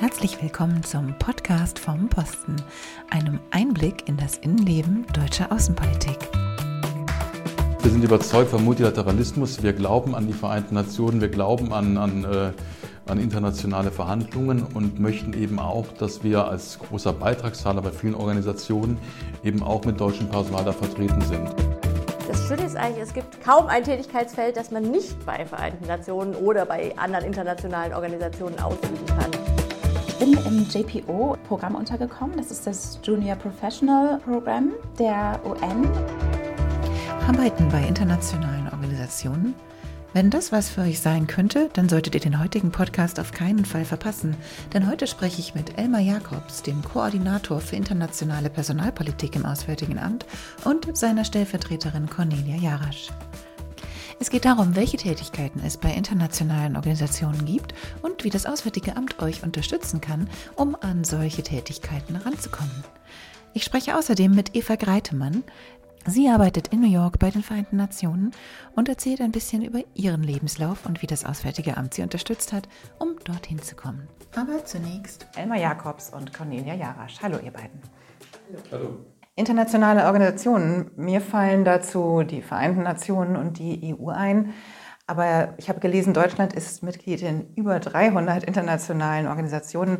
Herzlich willkommen zum Podcast vom Posten, einem Einblick in das Innenleben deutscher Außenpolitik. Wir sind überzeugt vom Multilateralismus. Wir glauben an die Vereinten Nationen. Wir glauben an, an, äh, an internationale Verhandlungen und möchten eben auch, dass wir als großer Beitragszahler bei vielen Organisationen eben auch mit deutschem Personal da vertreten sind. Das Schöne ist eigentlich, es gibt kaum ein Tätigkeitsfeld, das man nicht bei Vereinten Nationen oder bei anderen internationalen Organisationen ausüben kann. Bin im JPO-Programm untergekommen. Das ist das Junior Professional Program der UN. Arbeiten bei internationalen Organisationen? Wenn das was für euch sein könnte, dann solltet ihr den heutigen Podcast auf keinen Fall verpassen. Denn heute spreche ich mit Elmar Jakobs, dem Koordinator für internationale Personalpolitik im Auswärtigen Amt, und seiner Stellvertreterin Cornelia Jarasch. Es geht darum, welche Tätigkeiten es bei internationalen Organisationen gibt und wie das Auswärtige Amt euch unterstützen kann, um an solche Tätigkeiten ranzukommen. Ich spreche außerdem mit Eva Greitemann. Sie arbeitet in New York bei den Vereinten Nationen und erzählt ein bisschen über ihren Lebenslauf und wie das Auswärtige Amt sie unterstützt hat, um dorthin zu kommen. Aber zunächst Elmar Jakobs und Cornelia Jarasch. Hallo, ihr beiden. Hallo. Hallo. Internationale Organisationen. Mir fallen dazu die Vereinten Nationen und die EU ein. Aber ich habe gelesen, Deutschland ist Mitglied in über 300 internationalen Organisationen.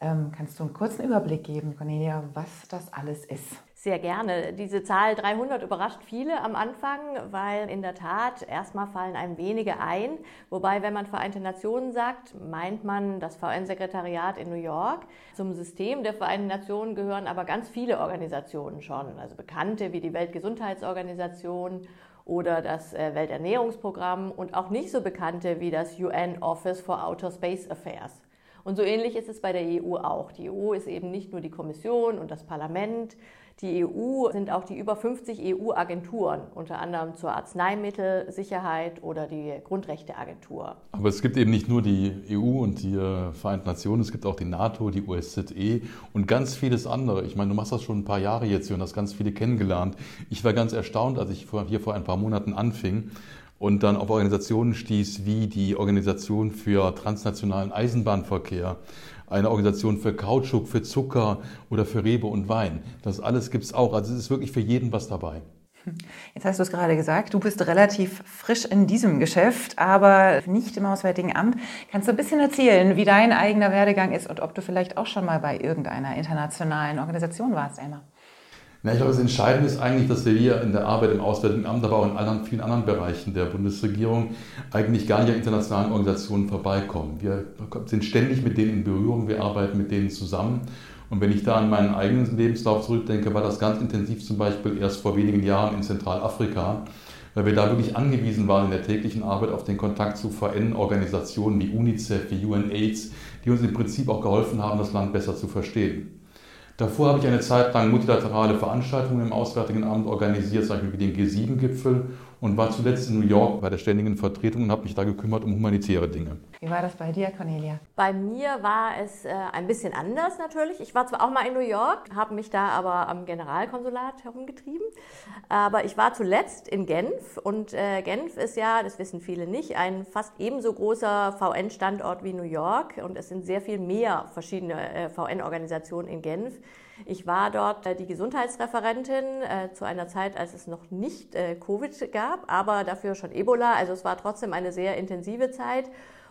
Ähm, kannst du einen kurzen Überblick geben, Cornelia, was das alles ist? Sehr gerne. Diese Zahl 300 überrascht viele am Anfang, weil in der Tat erstmal fallen einem wenige ein. Wobei, wenn man Vereinte Nationen sagt, meint man das VN-Sekretariat in New York. Zum System der Vereinten Nationen gehören aber ganz viele Organisationen schon, also bekannte wie die Weltgesundheitsorganisation oder das äh, Welternährungsprogramm und auch nicht so bekannte wie das UN Office for Outer Space Affairs. Und so ähnlich ist es bei der EU auch. Die EU ist eben nicht nur die Kommission und das Parlament. Die EU sind auch die über 50 EU-Agenturen, unter anderem zur Arzneimittelsicherheit oder die Grundrechteagentur. Aber es gibt eben nicht nur die EU und die äh, Vereinten Nationen, es gibt auch die NATO, die OSZE und ganz vieles andere. Ich meine, du machst das schon ein paar Jahre jetzt hier und hast ganz viele kennengelernt. Ich war ganz erstaunt, als ich hier vor ein paar Monaten anfing und dann auf Organisationen stieß wie die Organisation für transnationalen Eisenbahnverkehr, eine Organisation für Kautschuk, für Zucker oder für Rebe und Wein. Das alles gibt es auch. Also es ist wirklich für jeden was dabei. Jetzt hast du es gerade gesagt, du bist relativ frisch in diesem Geschäft, aber nicht im Auswärtigen Amt. Kannst du ein bisschen erzählen, wie dein eigener Werdegang ist und ob du vielleicht auch schon mal bei irgendeiner internationalen Organisation warst, Emma? Na, ich glaube, das Entscheidende ist eigentlich, dass wir hier in der Arbeit im Auswärtigen Amt, aber auch in anderen, vielen anderen Bereichen der Bundesregierung eigentlich gar nicht an internationalen Organisationen vorbeikommen. Wir sind ständig mit denen in Berührung, wir arbeiten mit denen zusammen. Und wenn ich da an meinen eigenen Lebenslauf zurückdenke, war das ganz intensiv zum Beispiel erst vor wenigen Jahren in Zentralafrika, weil wir da wirklich angewiesen waren in der täglichen Arbeit auf den Kontakt zu VN-Organisationen wie UNICEF, wie UNAIDS, die uns im Prinzip auch geholfen haben, das Land besser zu verstehen. Davor habe ich eine Zeit lang multilaterale Veranstaltungen im Auswärtigen Amt organisiert, zum Beispiel wie den G7-Gipfel und war zuletzt in New York bei der ständigen Vertretung und habe mich da gekümmert um humanitäre Dinge. Wie war das bei dir, Cornelia? Bei mir war es äh, ein bisschen anders natürlich. Ich war zwar auch mal in New York, habe mich da aber am Generalkonsulat herumgetrieben, aber ich war zuletzt in Genf und äh, Genf ist ja, das wissen viele nicht, ein fast ebenso großer VN-Standort wie New York und es sind sehr viel mehr verschiedene äh, VN-Organisationen in Genf. Ich war dort äh, die Gesundheitsreferentin äh, zu einer Zeit, als es noch nicht äh, Covid gab, aber dafür schon Ebola. Also es war trotzdem eine sehr intensive Zeit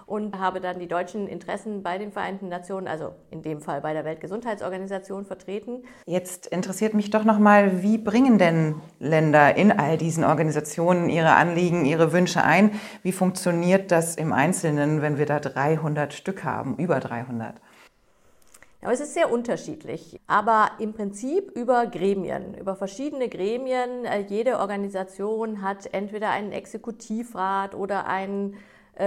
und habe dann die deutschen Interessen bei den Vereinten Nationen, also in dem Fall bei der Weltgesundheitsorganisation, vertreten. Jetzt interessiert mich doch nochmal, wie bringen denn Länder in all diesen Organisationen ihre Anliegen, ihre Wünsche ein? Wie funktioniert das im Einzelnen, wenn wir da 300 Stück haben, über 300? Aber es ist sehr unterschiedlich. Aber im Prinzip über Gremien, über verschiedene Gremien. Äh, jede Organisation hat entweder einen Exekutivrat oder einen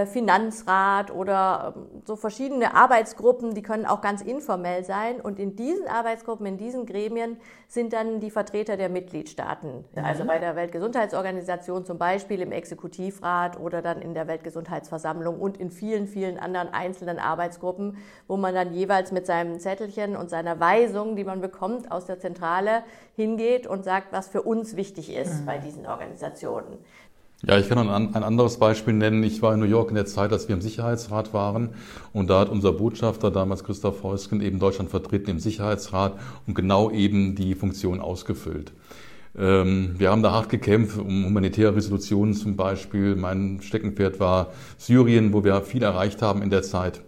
Finanzrat oder ähm, so verschiedene Arbeitsgruppen, die können auch ganz informell sein. Und in diesen Arbeitsgruppen, in diesen Gremien sind dann die Vertreter der Mitgliedstaaten. Mhm. Also bei der Weltgesundheitsorganisation zum Beispiel im Exekutivrat oder dann in der Weltgesundheitsversammlung und in vielen, vielen anderen einzelnen Arbeitsgruppen, wo man dann jeweils mit seinem Zettelchen und seiner Weisung, die man bekommt aus der Zentrale, hingeht und sagt, was für uns wichtig ist mhm. bei diesen Organisationen. Ja, ich kann ein, ein anderes Beispiel nennen. Ich war in New York in der Zeit, als wir im Sicherheitsrat waren. Und da hat unser Botschafter, damals Christoph Heusken, eben Deutschland vertreten im Sicherheitsrat und genau eben die Funktion ausgefüllt. Ähm, wir haben da hart gekämpft um humanitäre Resolutionen zum Beispiel. Mein Steckenpferd war Syrien, wo wir viel erreicht haben in der Zeit.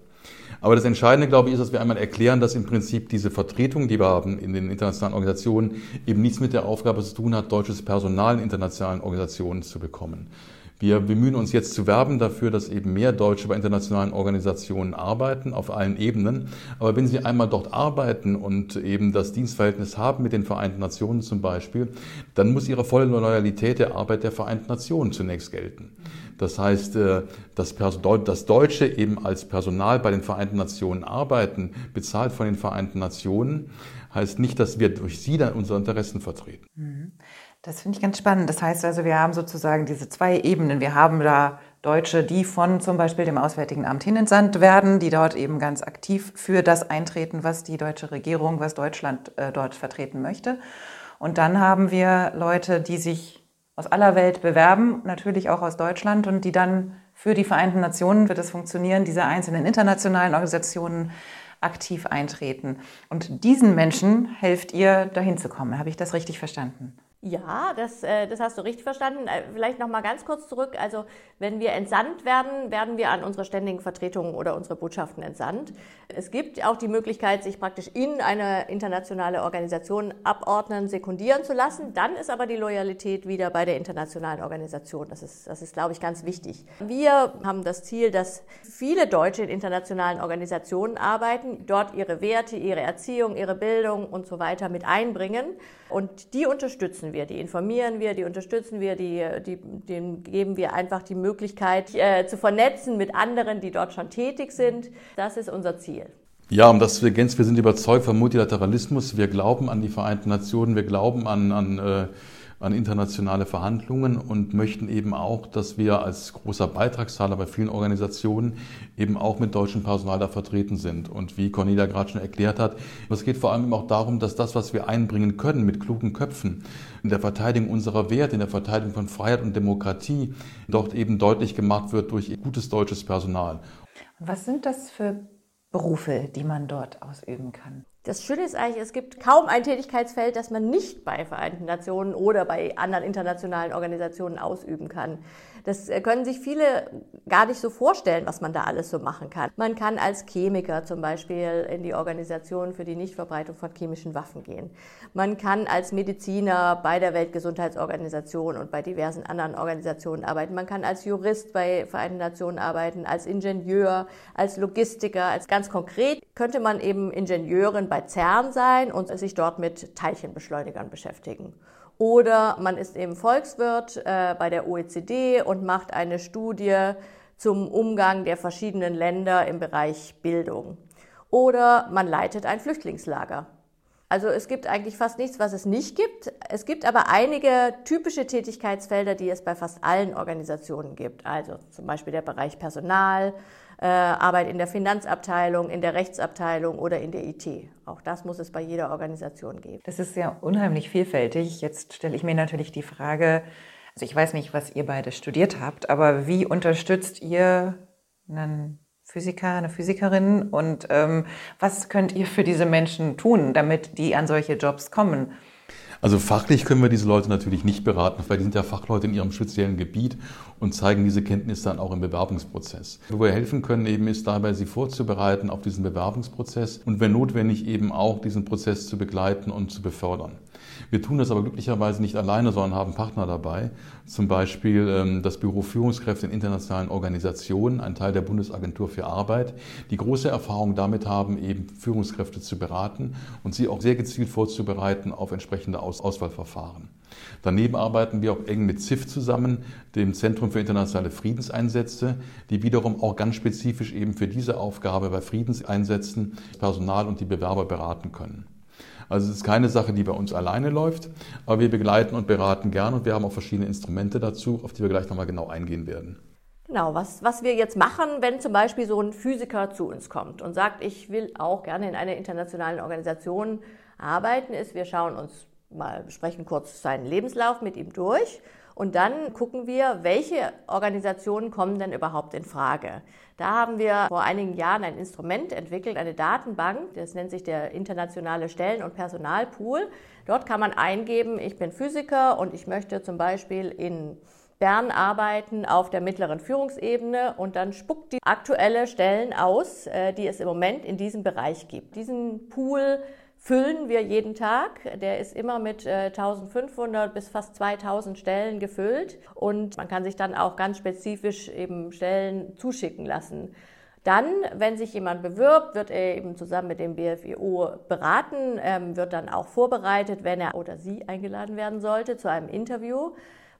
Aber das Entscheidende, glaube ich, ist, dass wir einmal erklären, dass im Prinzip diese Vertretung, die wir haben in den internationalen Organisationen, eben nichts mit der Aufgabe zu tun hat, deutsches Personal in internationalen Organisationen zu bekommen. Wir bemühen uns jetzt zu werben dafür, dass eben mehr Deutsche bei internationalen Organisationen arbeiten, auf allen Ebenen. Aber wenn sie einmal dort arbeiten und eben das Dienstverhältnis haben mit den Vereinten Nationen zum Beispiel, dann muss ihre volle Loyalität der Arbeit der Vereinten Nationen zunächst gelten. Das heißt, äh, dass das Deutsche eben als Personal bei den Vereinten Nationen arbeiten, bezahlt von den Vereinten Nationen, heißt nicht, dass wir durch sie dann unsere Interessen vertreten. Mhm. Das finde ich ganz spannend. Das heißt also, wir haben sozusagen diese zwei Ebenen. Wir haben da Deutsche, die von zum Beispiel dem Auswärtigen Amt hinentsandt werden, die dort eben ganz aktiv für das eintreten, was die deutsche Regierung, was Deutschland äh, dort vertreten möchte. Und dann haben wir Leute, die sich aus aller Welt bewerben, natürlich auch aus Deutschland und die dann für die Vereinten Nationen, wird es funktionieren, diese einzelnen internationalen Organisationen aktiv eintreten. Und diesen Menschen helft ihr, dahin zu kommen. Habe ich das richtig verstanden? Ja, das, äh, das hast du richtig verstanden. Äh, vielleicht noch mal ganz kurz zurück. Also wenn wir entsandt werden, werden wir an unsere ständigen Vertretungen oder unsere Botschaften entsandt. Es gibt auch die Möglichkeit, sich praktisch in eine internationale Organisation abordnen, sekundieren zu lassen. Dann ist aber die Loyalität wieder bei der internationalen Organisation. Das ist, das ist, glaube ich, ganz wichtig. Wir haben das Ziel, dass viele Deutsche in internationalen Organisationen arbeiten, dort ihre Werte, ihre Erziehung, ihre Bildung und so weiter mit einbringen. Und die unterstützen wir, die informieren wir, die unterstützen wir, die, die, denen geben wir einfach die Möglichkeit äh, zu vernetzen mit anderen, die dort schon tätig sind. Das ist unser Ziel. Ja, um das wir gänzlich, wir sind überzeugt vom Multilateralismus. Wir glauben an die Vereinten Nationen, wir glauben an, an äh, an internationale Verhandlungen und möchten eben auch, dass wir als großer Beitragszahler bei vielen Organisationen eben auch mit deutschem Personal da vertreten sind. Und wie Cornelia gerade schon erklärt hat, es geht vor allem auch darum, dass das, was wir einbringen können mit klugen Köpfen in der Verteidigung unserer Werte, in der Verteidigung von Freiheit und Demokratie, dort eben deutlich gemacht wird durch gutes deutsches Personal. Was sind das für Berufe, die man dort ausüben kann? Das Schöne ist eigentlich, es gibt kaum ein Tätigkeitsfeld, das man nicht bei Vereinten Nationen oder bei anderen internationalen Organisationen ausüben kann. Das äh, können sich viele gar nicht so vorstellen, was man da alles so machen kann. Man kann als Chemiker zum Beispiel in die Organisation für die Nichtverbreitung von chemischen Waffen gehen. Man kann als Mediziner bei der Weltgesundheitsorganisation und bei diversen anderen Organisationen arbeiten. Man kann als Jurist bei Vereinten Nationen arbeiten, als Ingenieur, als Logistiker, als ganz konkret könnte man eben Ingenieurin bei CERN sein und sich dort mit Teilchenbeschleunigern beschäftigen. Oder man ist eben Volkswirt äh, bei der OECD und macht eine Studie zum Umgang der verschiedenen Länder im Bereich Bildung. Oder man leitet ein Flüchtlingslager. Also es gibt eigentlich fast nichts, was es nicht gibt. Es gibt aber einige typische Tätigkeitsfelder, die es bei fast allen Organisationen gibt. Also zum Beispiel der Bereich Personal, äh, Arbeit in der Finanzabteilung, in der Rechtsabteilung oder in der IT. Auch das muss es bei jeder Organisation geben. Das ist ja unheimlich vielfältig. Jetzt stelle ich mir natürlich die Frage, also ich weiß nicht, was ihr beide studiert habt, aber wie unterstützt ihr einen Physiker, eine Physikerin und ähm, was könnt ihr für diese Menschen tun, damit die an solche Jobs kommen? Also fachlich können wir diese Leute natürlich nicht beraten, weil die sind ja Fachleute in ihrem speziellen Gebiet und zeigen diese Kenntnisse dann auch im Bewerbungsprozess. Wo wir helfen können eben ist dabei, sie vorzubereiten auf diesen Bewerbungsprozess und wenn notwendig eben auch diesen Prozess zu begleiten und zu befördern. Wir tun das aber glücklicherweise nicht alleine, sondern haben Partner dabei. Zum Beispiel ähm, das Büro Führungskräfte in internationalen Organisationen, ein Teil der Bundesagentur für Arbeit, die große Erfahrung damit haben, eben Führungskräfte zu beraten und sie auch sehr gezielt vorzubereiten auf entsprechende Aus Auswahlverfahren. Daneben arbeiten wir auch eng mit CIF zusammen, dem Zentrum für internationale Friedenseinsätze, die wiederum auch ganz spezifisch eben für diese Aufgabe bei Friedenseinsätzen Personal und die Bewerber beraten können. Also es ist keine Sache, die bei uns alleine läuft, aber wir begleiten und beraten gern und wir haben auch verschiedene Instrumente dazu, auf die wir gleich nochmal genau eingehen werden. Genau, was, was wir jetzt machen, wenn zum Beispiel so ein Physiker zu uns kommt und sagt, ich will auch gerne in einer internationalen Organisation arbeiten, ist, wir schauen uns mal, sprechen kurz seinen Lebenslauf mit ihm durch Und dann gucken wir, welche Organisationen kommen denn überhaupt in Frage. Da haben wir vor einigen Jahren ein Instrument entwickelt, eine Datenbank, das nennt sich der internationale Stellen- und Personalpool. Dort kann man eingeben, ich bin Physiker und ich möchte zum Beispiel in Bern arbeiten auf der mittleren Führungsebene und dann spuckt die aktuelle Stellen aus, äh, die es im Moment in diesem Bereich gibt. Diesen Pool füllen wir jeden Tag. Der ist immer mit 1500 äh, bis fast 2000 Stellen gefüllt und man kann sich dann auch ganz spezifisch eben Stellen zuschicken lassen. Dann, wenn sich jemand bewirbt, wird er eben zusammen mit dem BFIO beraten, ähm, wird dann auch vorbereitet, wenn er oder sie eingeladen werden sollte zu einem Interview.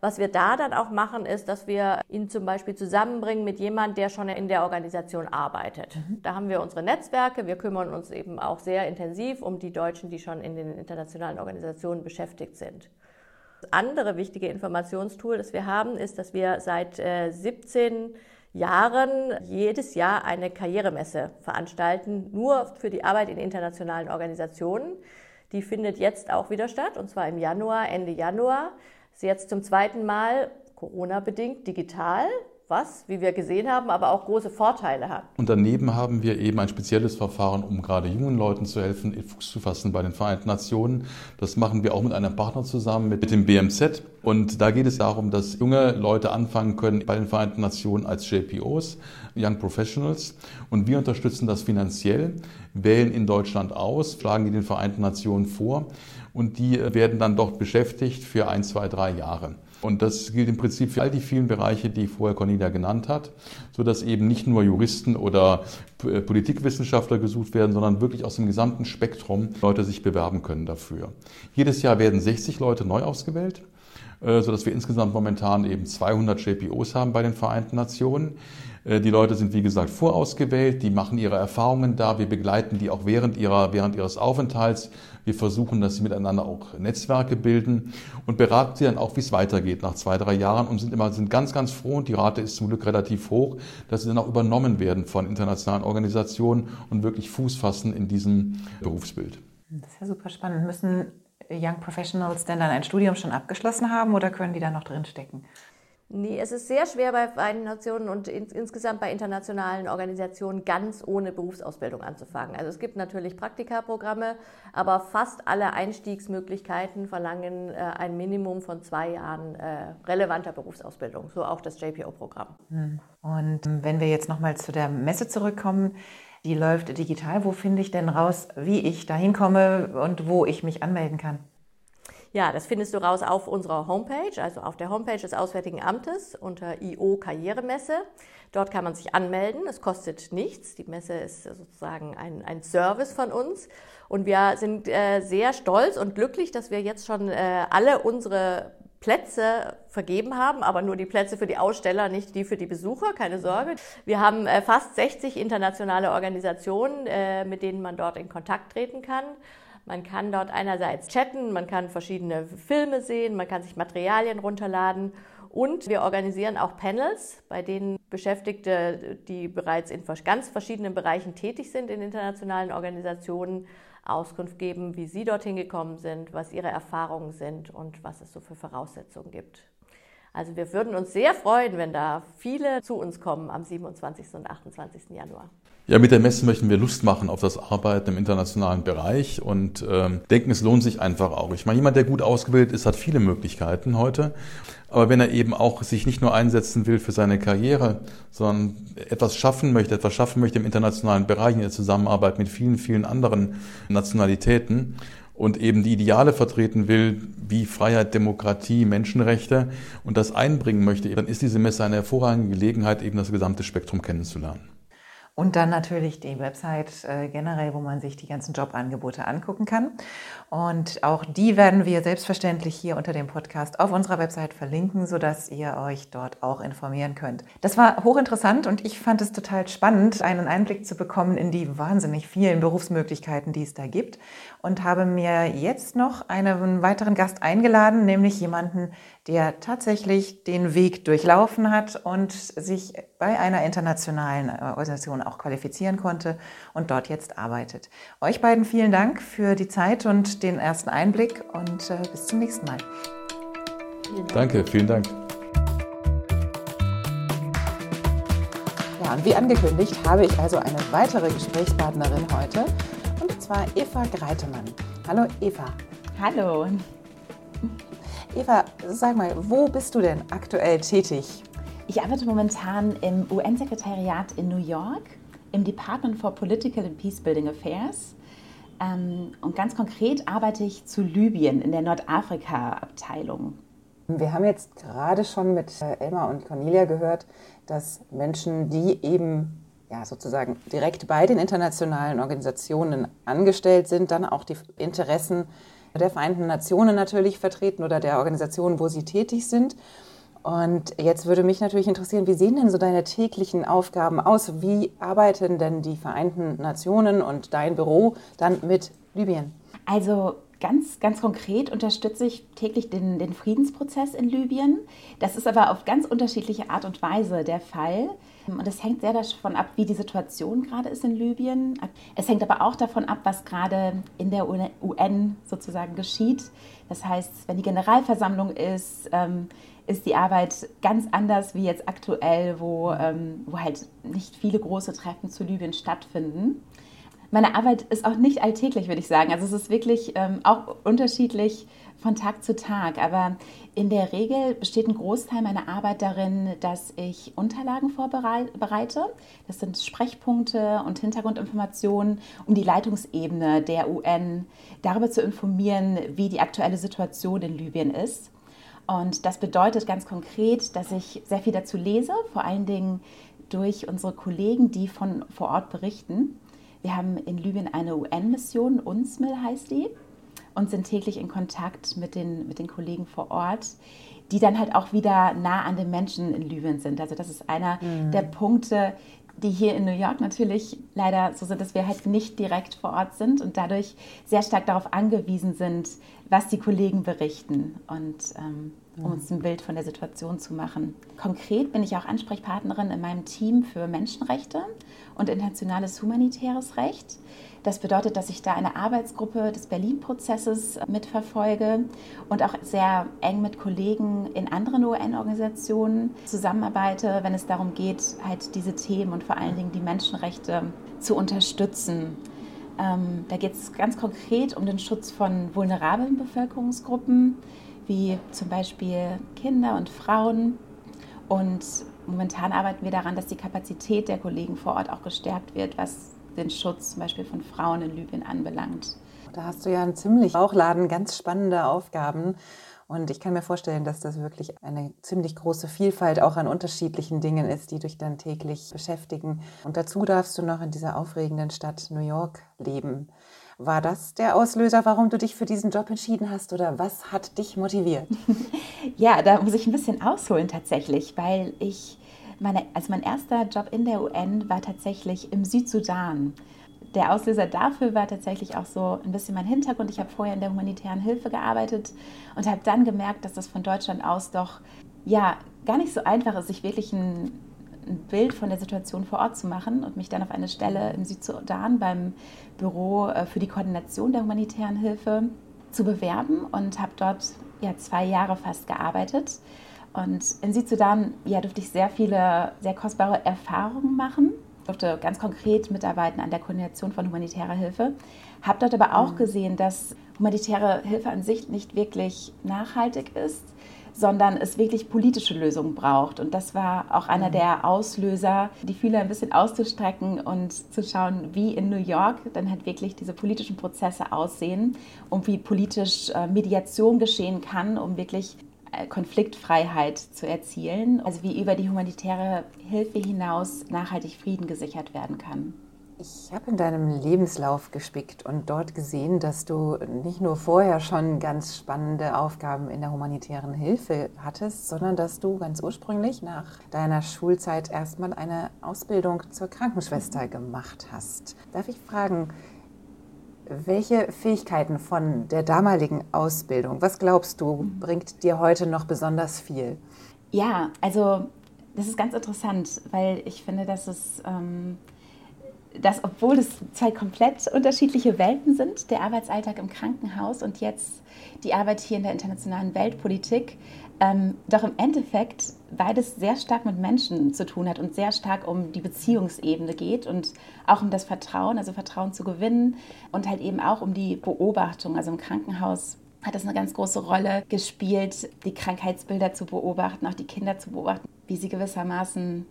Was wir da dann auch machen, ist, dass wir ihn zum Beispiel zusammenbringen mit jemandem, der schon in der Organisation arbeitet. Mhm. Da haben wir unsere Netzwerke. Wir kümmern uns eben auch sehr intensiv um die Deutschen, die schon in den internationalen Organisationen beschäftigt sind. Das andere wichtige Informationstool, das wir haben, ist, dass wir seit äh, 17 Jahren jedes Jahr eine Karrieremesse veranstalten, nur für die Arbeit in internationalen Organisationen. Die findet jetzt auch wieder statt, und zwar im Januar, Ende Januar. Ist jetzt zum zweiten Mal Corona-bedingt digital, was, wie wir gesehen haben, aber auch große Vorteile hat. Und daneben haben wir eben ein spezielles Verfahren, um gerade jungen Leuten zu helfen, Fuß zu fassen bei den Vereinten Nationen. Das machen wir auch mit einem Partner zusammen, mit dem BMZ. Und da geht es darum, dass junge Leute anfangen können bei den Vereinten Nationen als JPOs, Young Professionals. Und wir unterstützen das finanziell, wählen in Deutschland aus, schlagen die den Vereinten Nationen vor und die werden dann dort beschäftigt für ein, zwei, drei Jahre. Und das gilt im Prinzip für all die vielen Bereiche, die vorher Cornelia genannt hat, sodass eben nicht nur Juristen oder äh, Politikwissenschaftler gesucht werden, sondern wirklich aus dem gesamten Spektrum Leute sich bewerben können dafür. Jedes Jahr werden 60 Leute neu ausgewählt äh, sodass wir insgesamt momentan eben 200 JPOs haben bei den Vereinten Nationen. Äh, die Leute sind, wie gesagt, vorausgewählt, die machen ihre Erfahrungen da, wir begleiten die auch während, ihrer, während ihres Aufenthalts. Wir versuchen, dass sie miteinander auch Netzwerke bilden und beraten sie dann auch, wie es weitergeht nach zwei, drei Jahren und sind immer sind ganz, ganz froh und die Rate ist zum Glück relativ hoch, dass sie dann auch übernommen werden von internationalen Organisationen und wirklich Fuß fassen in diesem Berufsbild. Das ist ja super spannend. Müssen Young Professionals denn dann ein Studium schon abgeschlossen haben oder können die da noch drin stecken? Nee, es ist sehr schwer bei Vereinten Nationen und in, insgesamt bei internationalen Organisationen ganz ohne Berufsausbildung anzufangen. Also es gibt natürlich Praktikaprogramme, aber fast alle Einstiegsmöglichkeiten verlangen äh, ein Minimum von zwei Jahren äh, relevanter Berufsausbildung, so auch das JPO-Programm. Hm. Und wenn wir jetzt nochmal zu der Messe zurückkommen, die läuft digital. Wo finde ich denn raus, wie ich da hinkomme und wo ich mich anmelden kann? Ja, das findest du raus auf unserer Homepage, also auf der Homepage des Auswärtigen Amtes unter IO Karrieremesse. Dort kann man sich anmelden. Es kostet nichts. Die Messe ist sozusagen ein, ein Service von uns. Und wir sind äh, sehr stolz und glücklich, dass wir jetzt schon äh, alle unsere Plätze vergeben haben, aber nur die Plätze für die Aussteller, nicht die für die Besucher, keine Sorge. Wir haben äh, fast 60 internationale Organisationen, äh, mit denen man dort in Kontakt treten kann. Man kann dort einerseits chatten, man kann verschiedene Filme sehen, man kann sich Materialien runterladen und wir organisieren auch Panels, bei denen Beschäftigte, die bereits in ganz verschiedenen Bereichen tätig sind in internationalen Organisationen, Auskunft geben, wie sie dorthin gekommen sind, was ihre Erfahrungen sind und was es so für Voraussetzungen gibt. Also wir würden uns sehr freuen, wenn da viele zu uns kommen am 27. und 28. Januar. Ja, mit der Messe möchten wir Lust machen auf das Arbeiten im internationalen Bereich und ähm, denken, es lohnt sich einfach auch. Ich meine, jemand, der gut ausgebildet ist, hat viele Möglichkeiten heute. Aber wenn er eben auch sich nicht nur einsetzen will für seine Karriere, sondern etwas schaffen möchte, etwas schaffen möchte im internationalen Bereich in der Zusammenarbeit mit vielen, vielen anderen Nationalitäten und eben die Ideale vertreten will, wie Freiheit, Demokratie, Menschenrechte und das einbringen möchte, dann ist diese Messe eine hervorragende Gelegenheit, eben das gesamte Spektrum kennenzulernen. Und dann natürlich die Website äh, generell, wo man sich die ganzen Jobangebote angucken kann. Und auch die werden wir selbstverständlich hier unter dem Podcast auf unserer Website verlinken, sodass ihr euch dort auch informieren könnt. Das war hochinteressant und ich fand es total spannend, einen Einblick zu bekommen in die wahnsinnig vielen Berufsmöglichkeiten, die es da gibt. Und habe mir jetzt noch einen weiteren Gast eingeladen, nämlich jemanden, der tatsächlich den Weg durchlaufen hat und sich bei einer internationalen äh, Organisation auch qualifizieren konnte und dort jetzt arbeitet. Euch beiden vielen Dank für die Zeit und den ersten Einblick und äh, bis zum nächsten Mal. Vielen Danke, vielen Dank. Ja, und wie angekündigt habe ich also eine weitere Gesprächspartnerin heute, und zwar Eva Greitemann. Hallo Eva. Hallo. Eva, sag mal, wo bist du denn aktuell tätig? Ich arbeite momentan im UN-Sekretariat in New York, im Department for Political and Peacebuilding Affairs. Ähm, und ganz konkret arbeite ich zu Libyen in der Nordafrika-Abteilung. Wir haben jetzt gerade schon mit äh, Elmar und Cornelia gehört, dass Menschen, die eben ja, sozusagen direkt bei den internationalen Organisationen angestellt sind, dann auch die Interessen der Vereinten Nationen natürlich vertreten oder der Organisation, wo sie tätig sind. Und jetzt würde mich natürlich interessieren, wie sehen denn so deine täglichen Aufgaben aus? Wie arbeiten denn die Vereinten Nationen und dein Büro dann mit Libyen? Also ganz, ganz konkret unterstütze ich täglich den, den Friedensprozess in Libyen. Das ist aber auf ganz unterschiedliche Art und Weise der Fall. Und es hängt sehr davon ab, wie die Situation gerade ist in Libyen. Es hängt aber auch davon ab, was gerade in der UN sozusagen geschieht. Das heißt, wenn die Generalversammlung ist, ähm, ist die Arbeit ganz anders wie jetzt aktuell, wo, ähm, wo halt nicht viele große Treffen zu Libyen stattfinden. Meine Arbeit ist auch nicht alltäglich, würde ich sagen. Also es ist wirklich ähm, auch unterschiedlich von Tag zu Tag. Aber in der Regel besteht ein Großteil meiner Arbeit darin, dass ich Unterlagen vorbereite. Das sind Sprechpunkte und Hintergrundinformationen, um die Leitungsebene der UN darüber zu informieren, wie die aktuelle Situation in Libyen ist. Und das bedeutet ganz konkret, dass ich sehr viel dazu lese, vor allen Dingen durch unsere Kollegen, die von vor Ort berichten. Wir haben in Libyen eine UN-Mission, UNSMIL heißt die, und sind täglich in Kontakt mit den, mit den Kollegen vor Ort, die dann halt auch wieder nah an den Menschen in Libyen sind. Also das ist einer mhm. der Punkte, die hier in New York natürlich leider so sind, dass wir halt nicht direkt vor Ort sind und dadurch sehr stark darauf angewiesen sind, was die Kollegen berichten und ähm, um uns ein Bild von der Situation zu machen. Konkret bin ich auch Ansprechpartnerin in meinem Team für Menschenrechte und internationales humanitäres Recht. Das bedeutet, dass ich da eine Arbeitsgruppe des Berlin-Prozesses mitverfolge und auch sehr eng mit Kollegen in anderen UN-Organisationen zusammenarbeite, wenn es darum geht, halt diese Themen und vor allen Dingen die Menschenrechte zu unterstützen. Ähm, da geht es ganz konkret um den Schutz von vulnerablen Bevölkerungsgruppen, wie zum Beispiel Kinder und Frauen. Und momentan arbeiten wir daran, dass die Kapazität der Kollegen vor Ort auch gestärkt wird, was den Schutz zum Beispiel von Frauen in Libyen anbelangt. Da hast du ja einen ziemlich Bauchladen, ganz spannende Aufgaben. Und ich kann mir vorstellen, dass das wirklich eine ziemlich große Vielfalt auch an unterschiedlichen Dingen ist, die dich dann täglich beschäftigen. Und dazu darfst du noch in dieser aufregenden Stadt New York leben. War das der Auslöser, warum du dich für diesen Job entschieden hast oder was hat dich motiviert? ja, da muss ich ein bisschen ausholen tatsächlich, weil ich meine, also mein erster Job in der UN war tatsächlich im Südsudan. Der Auslöser dafür war tatsächlich auch so ein bisschen mein Hintergrund. Ich habe vorher in der humanitären Hilfe gearbeitet und habe dann gemerkt, dass das von Deutschland aus doch ja gar nicht so einfach ist, sich wirklich ein, ein Bild von der Situation vor Ort zu machen und mich dann auf eine Stelle im Südsudan beim Büro äh, für die Koordination der humanitären Hilfe zu bewerben und habe dort ja zwei Jahre fast gearbeitet und in Südsudan ja, durfte ich sehr viele, sehr kostbare Erfahrungen machen. Ich durfte ganz konkret mitarbeiten an der Koordination von humanitärer Hilfe. Habe dort aber auch mhm. gesehen, dass humanitäre Hilfe an sich nicht wirklich nachhaltig ist, sondern es wirklich politische Lösungen braucht. Und das war auch einer mhm. der Auslöser, die Fühler ein bisschen auszustrecken und zu schauen, wie in New York dann halt wirklich diese politischen Prozesse aussehen und wie politisch äh, Mediation geschehen kann, um wirklich Konfliktfreiheit zu erzielen, also wie über die humanitäre Hilfe hinaus nachhaltig Frieden gesichert werden kann. Ich habe in deinem Lebenslauf gespickt und dort gesehen, dass du nicht nur vorher schon ganz spannende Aufgaben in der humanitären Hilfe hattest, sondern dass du ganz ursprünglich nach deiner Schulzeit erstmal eine Ausbildung zur Krankenschwester gemacht hast. Darf ich fragen, welche Fähigkeiten von der damaligen Ausbildung, was glaubst du, bringt dir heute noch besonders viel? Ja, also das ist ganz interessant, weil ich finde, dass es ähm, dass obwohl es zwei komplett unterschiedliche Welten sind, der Arbeitsalltag im Krankenhaus und jetzt die Arbeit hier in der internationalen Weltpolitik, ähm, doch im Endeffekt beides sehr stark mit Menschen zu tun hat und sehr stark um die Beziehungsebene geht und auch um das Vertrauen, also Vertrauen zu gewinnen und halt eben auch um die Beobachtung. Also im Krankenhaus hat das eine ganz große Rolle gespielt, die Krankheitsbilder zu beobachten, auch die Kinder zu beobachten, wie sie gewissermaßen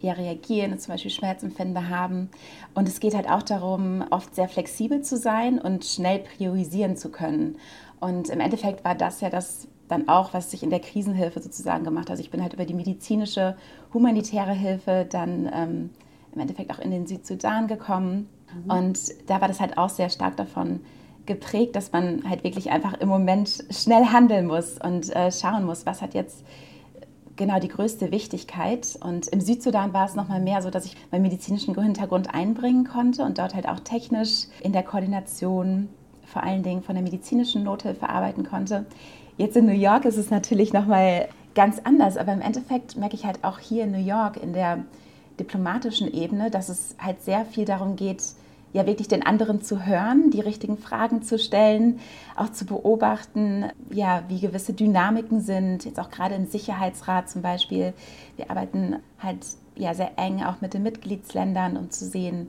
ja, reagieren und zum Beispiel Schmerzempfinde haben. Und es geht halt auch darum, oft sehr flexibel zu sein und schnell priorisieren zu können. Und im Endeffekt war das ja das, dann auch, was ich in der Krisenhilfe sozusagen gemacht habe. Also ich bin halt über die medizinische, humanitäre Hilfe dann ähm, im Endeffekt auch in den Südsudan gekommen. Mhm. Und da war das halt auch sehr stark davon geprägt, dass man halt wirklich einfach im Moment schnell handeln muss und äh, schauen muss, was hat jetzt genau die größte Wichtigkeit. Und im Südsudan war es nochmal mehr so, dass ich meinen medizinischen Hintergrund einbringen konnte und dort halt auch technisch in der Koordination vor allen Dingen von der medizinischen Nothilfe arbeiten konnte. Jetzt in New York ist es natürlich nochmal ganz anders, aber im Endeffekt merke ich halt auch hier in New York in der diplomatischen Ebene, dass es halt sehr viel darum geht, ja wirklich den anderen zu hören, die richtigen Fragen zu stellen, auch zu beobachten, ja, wie gewisse Dynamiken sind, jetzt auch gerade im Sicherheitsrat zum Beispiel. Wir arbeiten halt ja sehr eng auch mit den Mitgliedsländern, um zu sehen,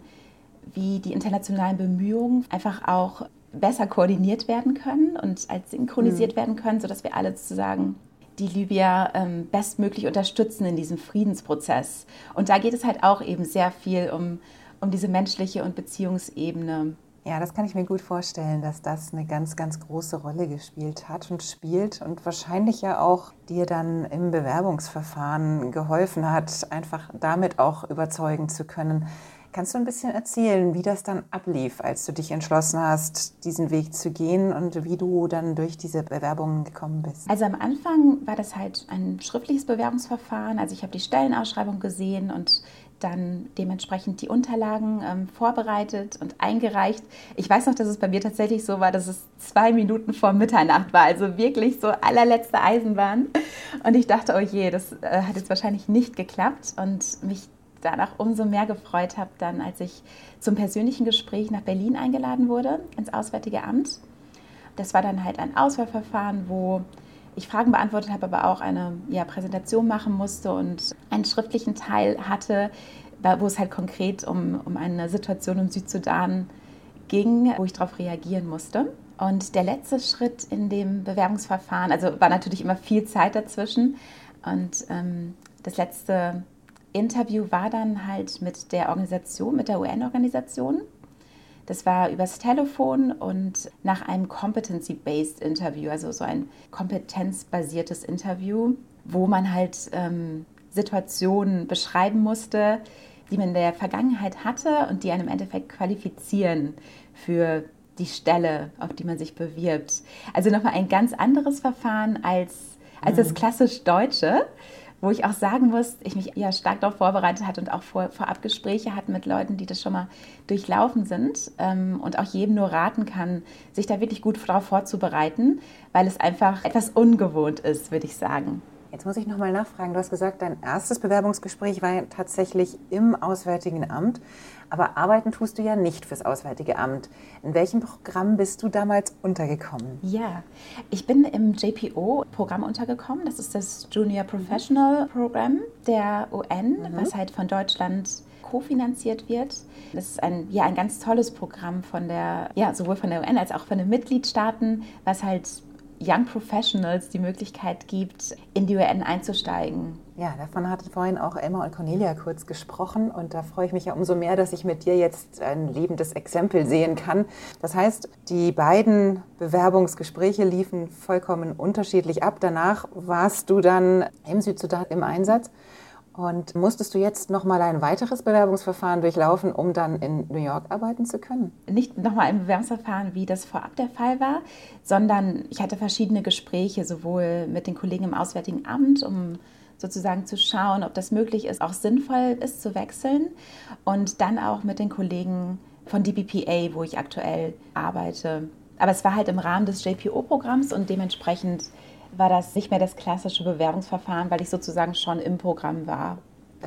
wie die internationalen Bemühungen einfach auch besser koordiniert werden können und als synchronisiert mhm. werden können, sodass wir alle sozusagen die Libyer ähm, bestmöglich unterstützen in diesem Friedensprozess. Und da geht es halt auch eben sehr viel um, um diese menschliche und Beziehungsebene. Ja, das kann ich mir gut vorstellen, dass das eine ganz, ganz große Rolle gespielt hat und spielt und wahrscheinlich ja auch dir dann im Bewerbungsverfahren geholfen hat, einfach damit auch überzeugen zu können, Kannst du ein bisschen erzählen, wie das dann ablief, als du dich entschlossen hast, diesen Weg zu gehen und wie du dann durch diese Bewerbungen gekommen bist? Also am Anfang war das halt ein schriftliches Bewerbungsverfahren. Also ich habe die Stellenausschreibung gesehen und dann dementsprechend die Unterlagen ähm, vorbereitet und eingereicht. Ich weiß noch, dass es bei mir tatsächlich so war, dass es zwei Minuten vor Mitternacht war, also wirklich so allerletzte Eisenbahn. Und ich dachte, oh je, das äh, hat jetzt wahrscheinlich nicht geklappt und mich danach umso mehr gefreut habe, dann als ich zum persönlichen Gespräch nach Berlin eingeladen wurde, ins Auswärtige Amt. Das war dann halt ein Auswahlverfahren, wo ich Fragen beantwortet habe, aber auch eine ja, Präsentation machen musste und einen schriftlichen Teil hatte, wo es halt konkret um, um eine Situation im Südsudan ging, wo ich darauf reagieren musste. Und der letzte Schritt in dem Bewerbungsverfahren, also war natürlich immer viel Zeit dazwischen. Und ähm, das letzte Interview war dann halt mit der Organisation, mit der UN-Organisation. Das war übers Telefon und nach einem Competency-Based Interview, also so ein kompetenzbasiertes Interview, wo man halt ähm, Situationen beschreiben musste, die man in der Vergangenheit hatte und die einen im Endeffekt qualifizieren für die Stelle, auf die man sich bewirbt. Also nochmal ein ganz anderes Verfahren als, als das mhm. klassisch Deutsche wo ich auch sagen muss, ich mich ja stark darauf vorbereitet hatte und auch vor, vorab Gespräche hatte mit Leuten, die das schon mal durchlaufen sind ähm, und auch jedem nur raten kann, sich da wirklich gut darauf vorzubereiten, weil es einfach etwas ungewohnt ist, würde ich sagen. Jetzt muss ich noch mal nachfragen. Du hast gesagt, dein erstes Bewerbungsgespräch war tatsächlich im Auswärtigen Amt. Aber arbeiten tust du ja nicht fürs Auswärtige Amt. In welchem Programm bist du damals untergekommen? Ja, ich bin im JPO-Programm untergekommen. Das ist das Junior Professional Program der UN, mhm. was halt von Deutschland kofinanziert wird. Das ist ein, ja, ein ganz tolles Programm von der, ja, sowohl von der UN als auch von den Mitgliedstaaten, was halt Young Professionals die Möglichkeit gibt, in die UN einzusteigen. Ja, davon hatte vorhin auch Emma und Cornelia kurz gesprochen und da freue ich mich ja umso mehr, dass ich mit dir jetzt ein lebendes Exempel sehen kann. Das heißt, die beiden Bewerbungsgespräche liefen vollkommen unterschiedlich ab. Danach warst du dann im Südsudan im Einsatz. Und musstest du jetzt nochmal ein weiteres Bewerbungsverfahren durchlaufen, um dann in New York arbeiten zu können? Nicht nochmal ein Bewerbungsverfahren, wie das vorab der Fall war, sondern ich hatte verschiedene Gespräche, sowohl mit den Kollegen im Auswärtigen Amt, um sozusagen zu schauen, ob das möglich ist, auch sinnvoll ist zu wechseln. Und dann auch mit den Kollegen von DBPA, wo ich aktuell arbeite. Aber es war halt im Rahmen des JPO-Programms und dementsprechend war das nicht mehr das klassische Bewerbungsverfahren, weil ich sozusagen schon im Programm war.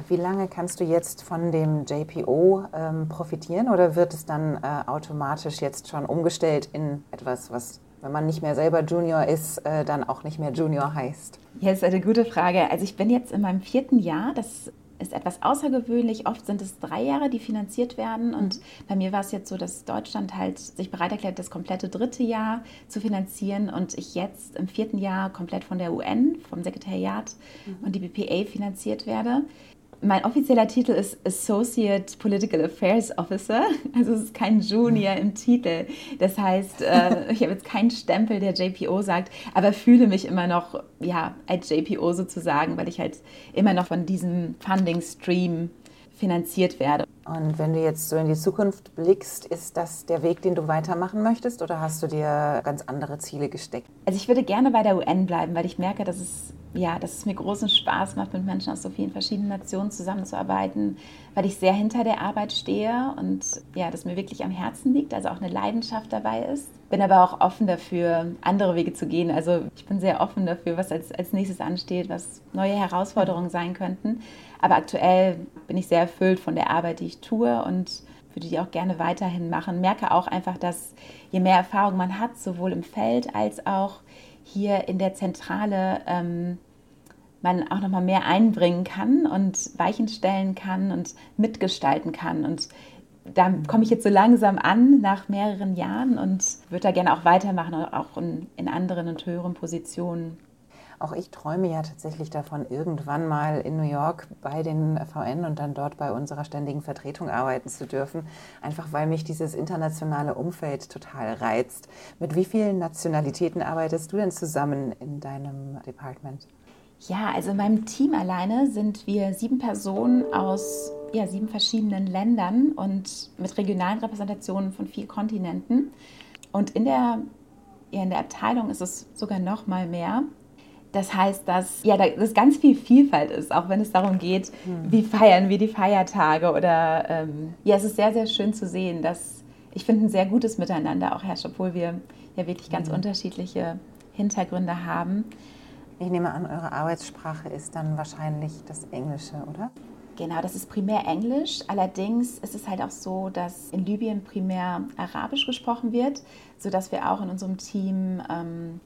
Wie lange kannst du jetzt von dem JPO ähm, profitieren oder wird es dann äh, automatisch jetzt schon umgestellt in etwas, was, wenn man nicht mehr selber Junior ist, äh, dann auch nicht mehr Junior heißt? Ja, das ist eine gute Frage. Also ich bin jetzt in meinem vierten Jahr. Das ist etwas außergewöhnlich. Oft sind es drei Jahre, die finanziert werden. Und mhm. bei mir war es jetzt so, dass Deutschland halt sich bereit erklärt, das komplette dritte Jahr zu finanzieren und ich jetzt im vierten Jahr komplett von der UN, vom Sekretariat mhm. und die BPA finanziert werde. Mein offizieller Titel ist Associate Political Affairs Officer. Also es ist kein Junior im Titel. Das heißt, äh, ich habe jetzt keinen Stempel, der JPO sagt, aber fühle mich immer noch ja, als JPO sozusagen, weil ich halt immer noch von diesem Funding Stream finanziert werde. Und wenn du jetzt so in die Zukunft blickst, ist das der Weg, den du weitermachen möchtest oder hast du dir ganz andere Ziele gesteckt? Also ich würde gerne bei der UN bleiben, weil ich merke, dass es, ja, dass es mir großen Spaß macht, mit Menschen aus so vielen verschiedenen Nationen zusammenzuarbeiten, weil ich sehr hinter der Arbeit stehe und ja, das mir wirklich am Herzen liegt, also auch eine Leidenschaft dabei ist. Bin aber auch offen dafür, andere Wege zu gehen. Also ich bin sehr offen dafür, was als, als nächstes ansteht, was neue Herausforderungen sein könnten. Aber aktuell bin ich sehr erfüllt von der Arbeit, die ich tue und würde die auch gerne weiterhin machen. Merke auch einfach, dass je mehr Erfahrung man hat, sowohl im Feld als auch hier in der Zentrale, ähm, man auch noch mal mehr einbringen kann und Weichen stellen kann und mitgestalten kann. Und da komme ich jetzt so langsam an nach mehreren Jahren und würde da gerne auch weitermachen, auch in, in anderen und höheren Positionen. Auch ich träume ja tatsächlich davon, irgendwann mal in New York bei den VN und dann dort bei unserer ständigen Vertretung arbeiten zu dürfen. Einfach weil mich dieses internationale Umfeld total reizt. Mit wie vielen Nationalitäten arbeitest du denn zusammen in deinem Department? Ja, also in meinem Team alleine sind wir sieben Personen aus ja, sieben verschiedenen Ländern und mit regionalen Repräsentationen von vier Kontinenten. Und in der, ja, in der Abteilung ist es sogar noch mal mehr. Das heißt, dass ja, dass ganz viel Vielfalt ist, auch wenn es darum geht, hm. wie feiern wir die Feiertage. Oder ähm, ja, es ist sehr, sehr schön zu sehen, dass ich finde ein sehr gutes Miteinander auch herrscht, obwohl wir ja wirklich ganz mhm. unterschiedliche Hintergründe haben. Ich nehme an, eure Arbeitssprache ist dann wahrscheinlich das Englische, oder? Genau, das ist primär Englisch. Allerdings ist es halt auch so, dass in Libyen primär Arabisch gesprochen wird, sodass wir auch in unserem Team ähm,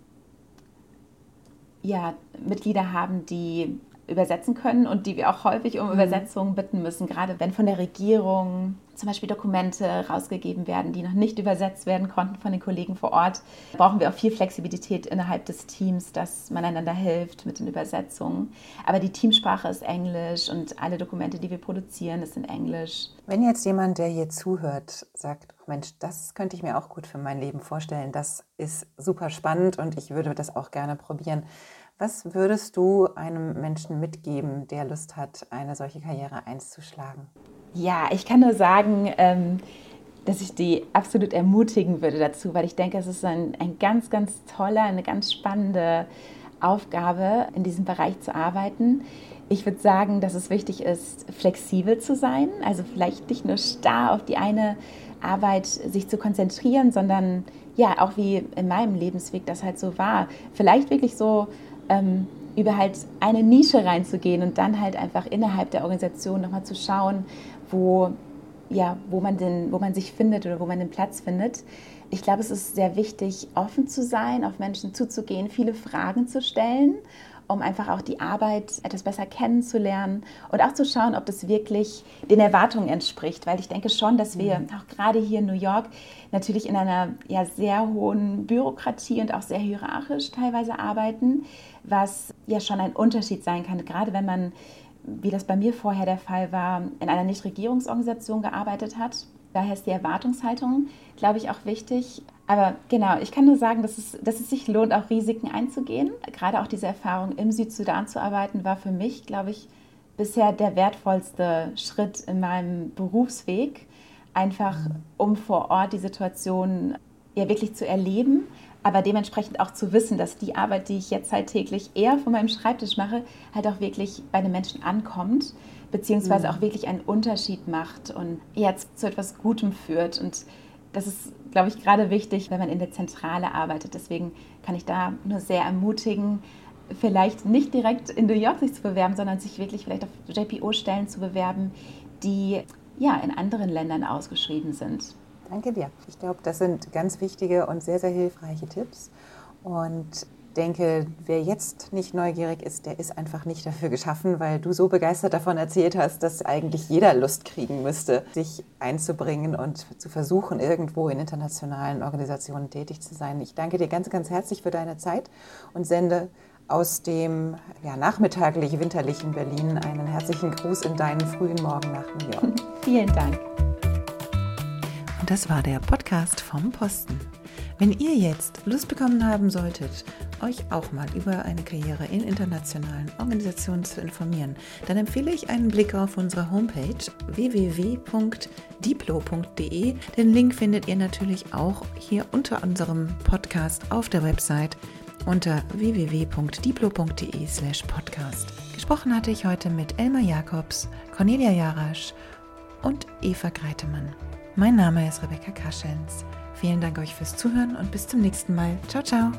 ja, Mitglieder haben, die übersetzen können und die wir auch häufig um mhm. Übersetzungen bitten müssen, gerade wenn von der Regierung zum Beispiel Dokumente rausgegeben werden, die noch nicht übersetzt werden konnten von den Kollegen vor Ort, brauchen wir auch viel Flexibilität innerhalb des Teams, dass man einander hilft mit den Übersetzungen. Aber die Teamsprache ist Englisch und alle Dokumente, die wir produzieren, ist in Englisch. Wenn jetzt jemand, der hier zuhört, sagt, Mensch, das könnte ich mir auch gut für mein Leben vorstellen, das ist super spannend und ich würde das auch gerne probieren. Was würdest du einem Menschen mitgeben, der Lust hat, eine solche Karriere einzuschlagen? Ja, ich kann nur sagen, ähm, dass ich die absolut ermutigen würde dazu, weil ich denke, es ist ein, ein ganz, ganz toller, eine ganz spannende Aufgabe, in diesem Bereich zu arbeiten. Ich würde sagen, dass es wichtig ist, flexibel zu sein, also vielleicht nicht nur starr auf die eine Arbeit sich zu konzentrieren, sondern ja, auch wie in meinem Lebensweg das halt so war, vielleicht wirklich so ähm, über halt eine Nische reinzugehen und dann halt einfach innerhalb der Organisation nochmal zu schauen, wo, ja, wo, man den, wo man sich findet oder wo man den Platz findet. Ich glaube, es ist sehr wichtig, offen zu sein, auf Menschen zuzugehen, viele Fragen zu stellen, um einfach auch die Arbeit etwas besser kennenzulernen und auch zu schauen, ob das wirklich den Erwartungen entspricht. Weil ich denke schon, dass wir mhm. auch gerade hier in New York natürlich in einer ja, sehr hohen Bürokratie und auch sehr hierarchisch teilweise arbeiten, was ja schon ein Unterschied sein kann, gerade wenn man wie das bei mir vorher der Fall war, in einer Nichtregierungsorganisation gearbeitet hat. Daher ist die Erwartungshaltung, glaube ich, auch wichtig. Aber genau, ich kann nur sagen, dass es, dass es sich lohnt, auch Risiken einzugehen. Gerade auch diese Erfahrung im Südsudan zu arbeiten, war für mich, glaube ich, bisher der wertvollste Schritt in meinem Berufsweg. Einfach, um vor Ort die Situation ja wirklich zu erleben, aber dementsprechend auch zu wissen, dass die Arbeit, die ich jetzt halt täglich eher von meinem Schreibtisch mache, halt auch wirklich bei den Menschen ankommt, beziehungsweise mhm. auch wirklich einen Unterschied macht und jetzt zu etwas Gutem führt. Und das ist, glaube ich, gerade wichtig, wenn man in der Zentrale arbeitet. Deswegen kann ich da nur sehr ermutigen, vielleicht nicht direkt in New York sich zu bewerben, sondern sich wirklich vielleicht auf JPO-Stellen zu bewerben, die ja in anderen Ländern ausgeschrieben sind. Danke dir. Ich glaube, das sind ganz wichtige und sehr, sehr hilfreiche Tipps. Und denke, wer jetzt nicht neugierig ist, der ist einfach nicht dafür geschaffen, weil du so begeistert davon erzählt hast, dass eigentlich jeder Lust kriegen müsste, sich einzubringen und zu versuchen, irgendwo in internationalen Organisationen tätig zu sein. Ich danke dir ganz, ganz herzlich für deine Zeit und sende aus dem ja, nachmittaglich winterlichen Berlin einen herzlichen Gruß in deinen frühen Morgen nach New York. Vielen Dank. Das war der Podcast vom Posten. Wenn ihr jetzt Lust bekommen haben solltet, euch auch mal über eine Karriere in internationalen Organisationen zu informieren, dann empfehle ich einen Blick auf unsere Homepage www.diplo.de. Den Link findet ihr natürlich auch hier unter unserem Podcast auf der Website unter www.diplo.de/podcast. Gesprochen hatte ich heute mit Elmar Jakobs, Cornelia Jarasch und Eva Greitemann. Mein Name ist Rebecca Kaschens. Vielen Dank euch fürs Zuhören und bis zum nächsten Mal. Ciao, ciao.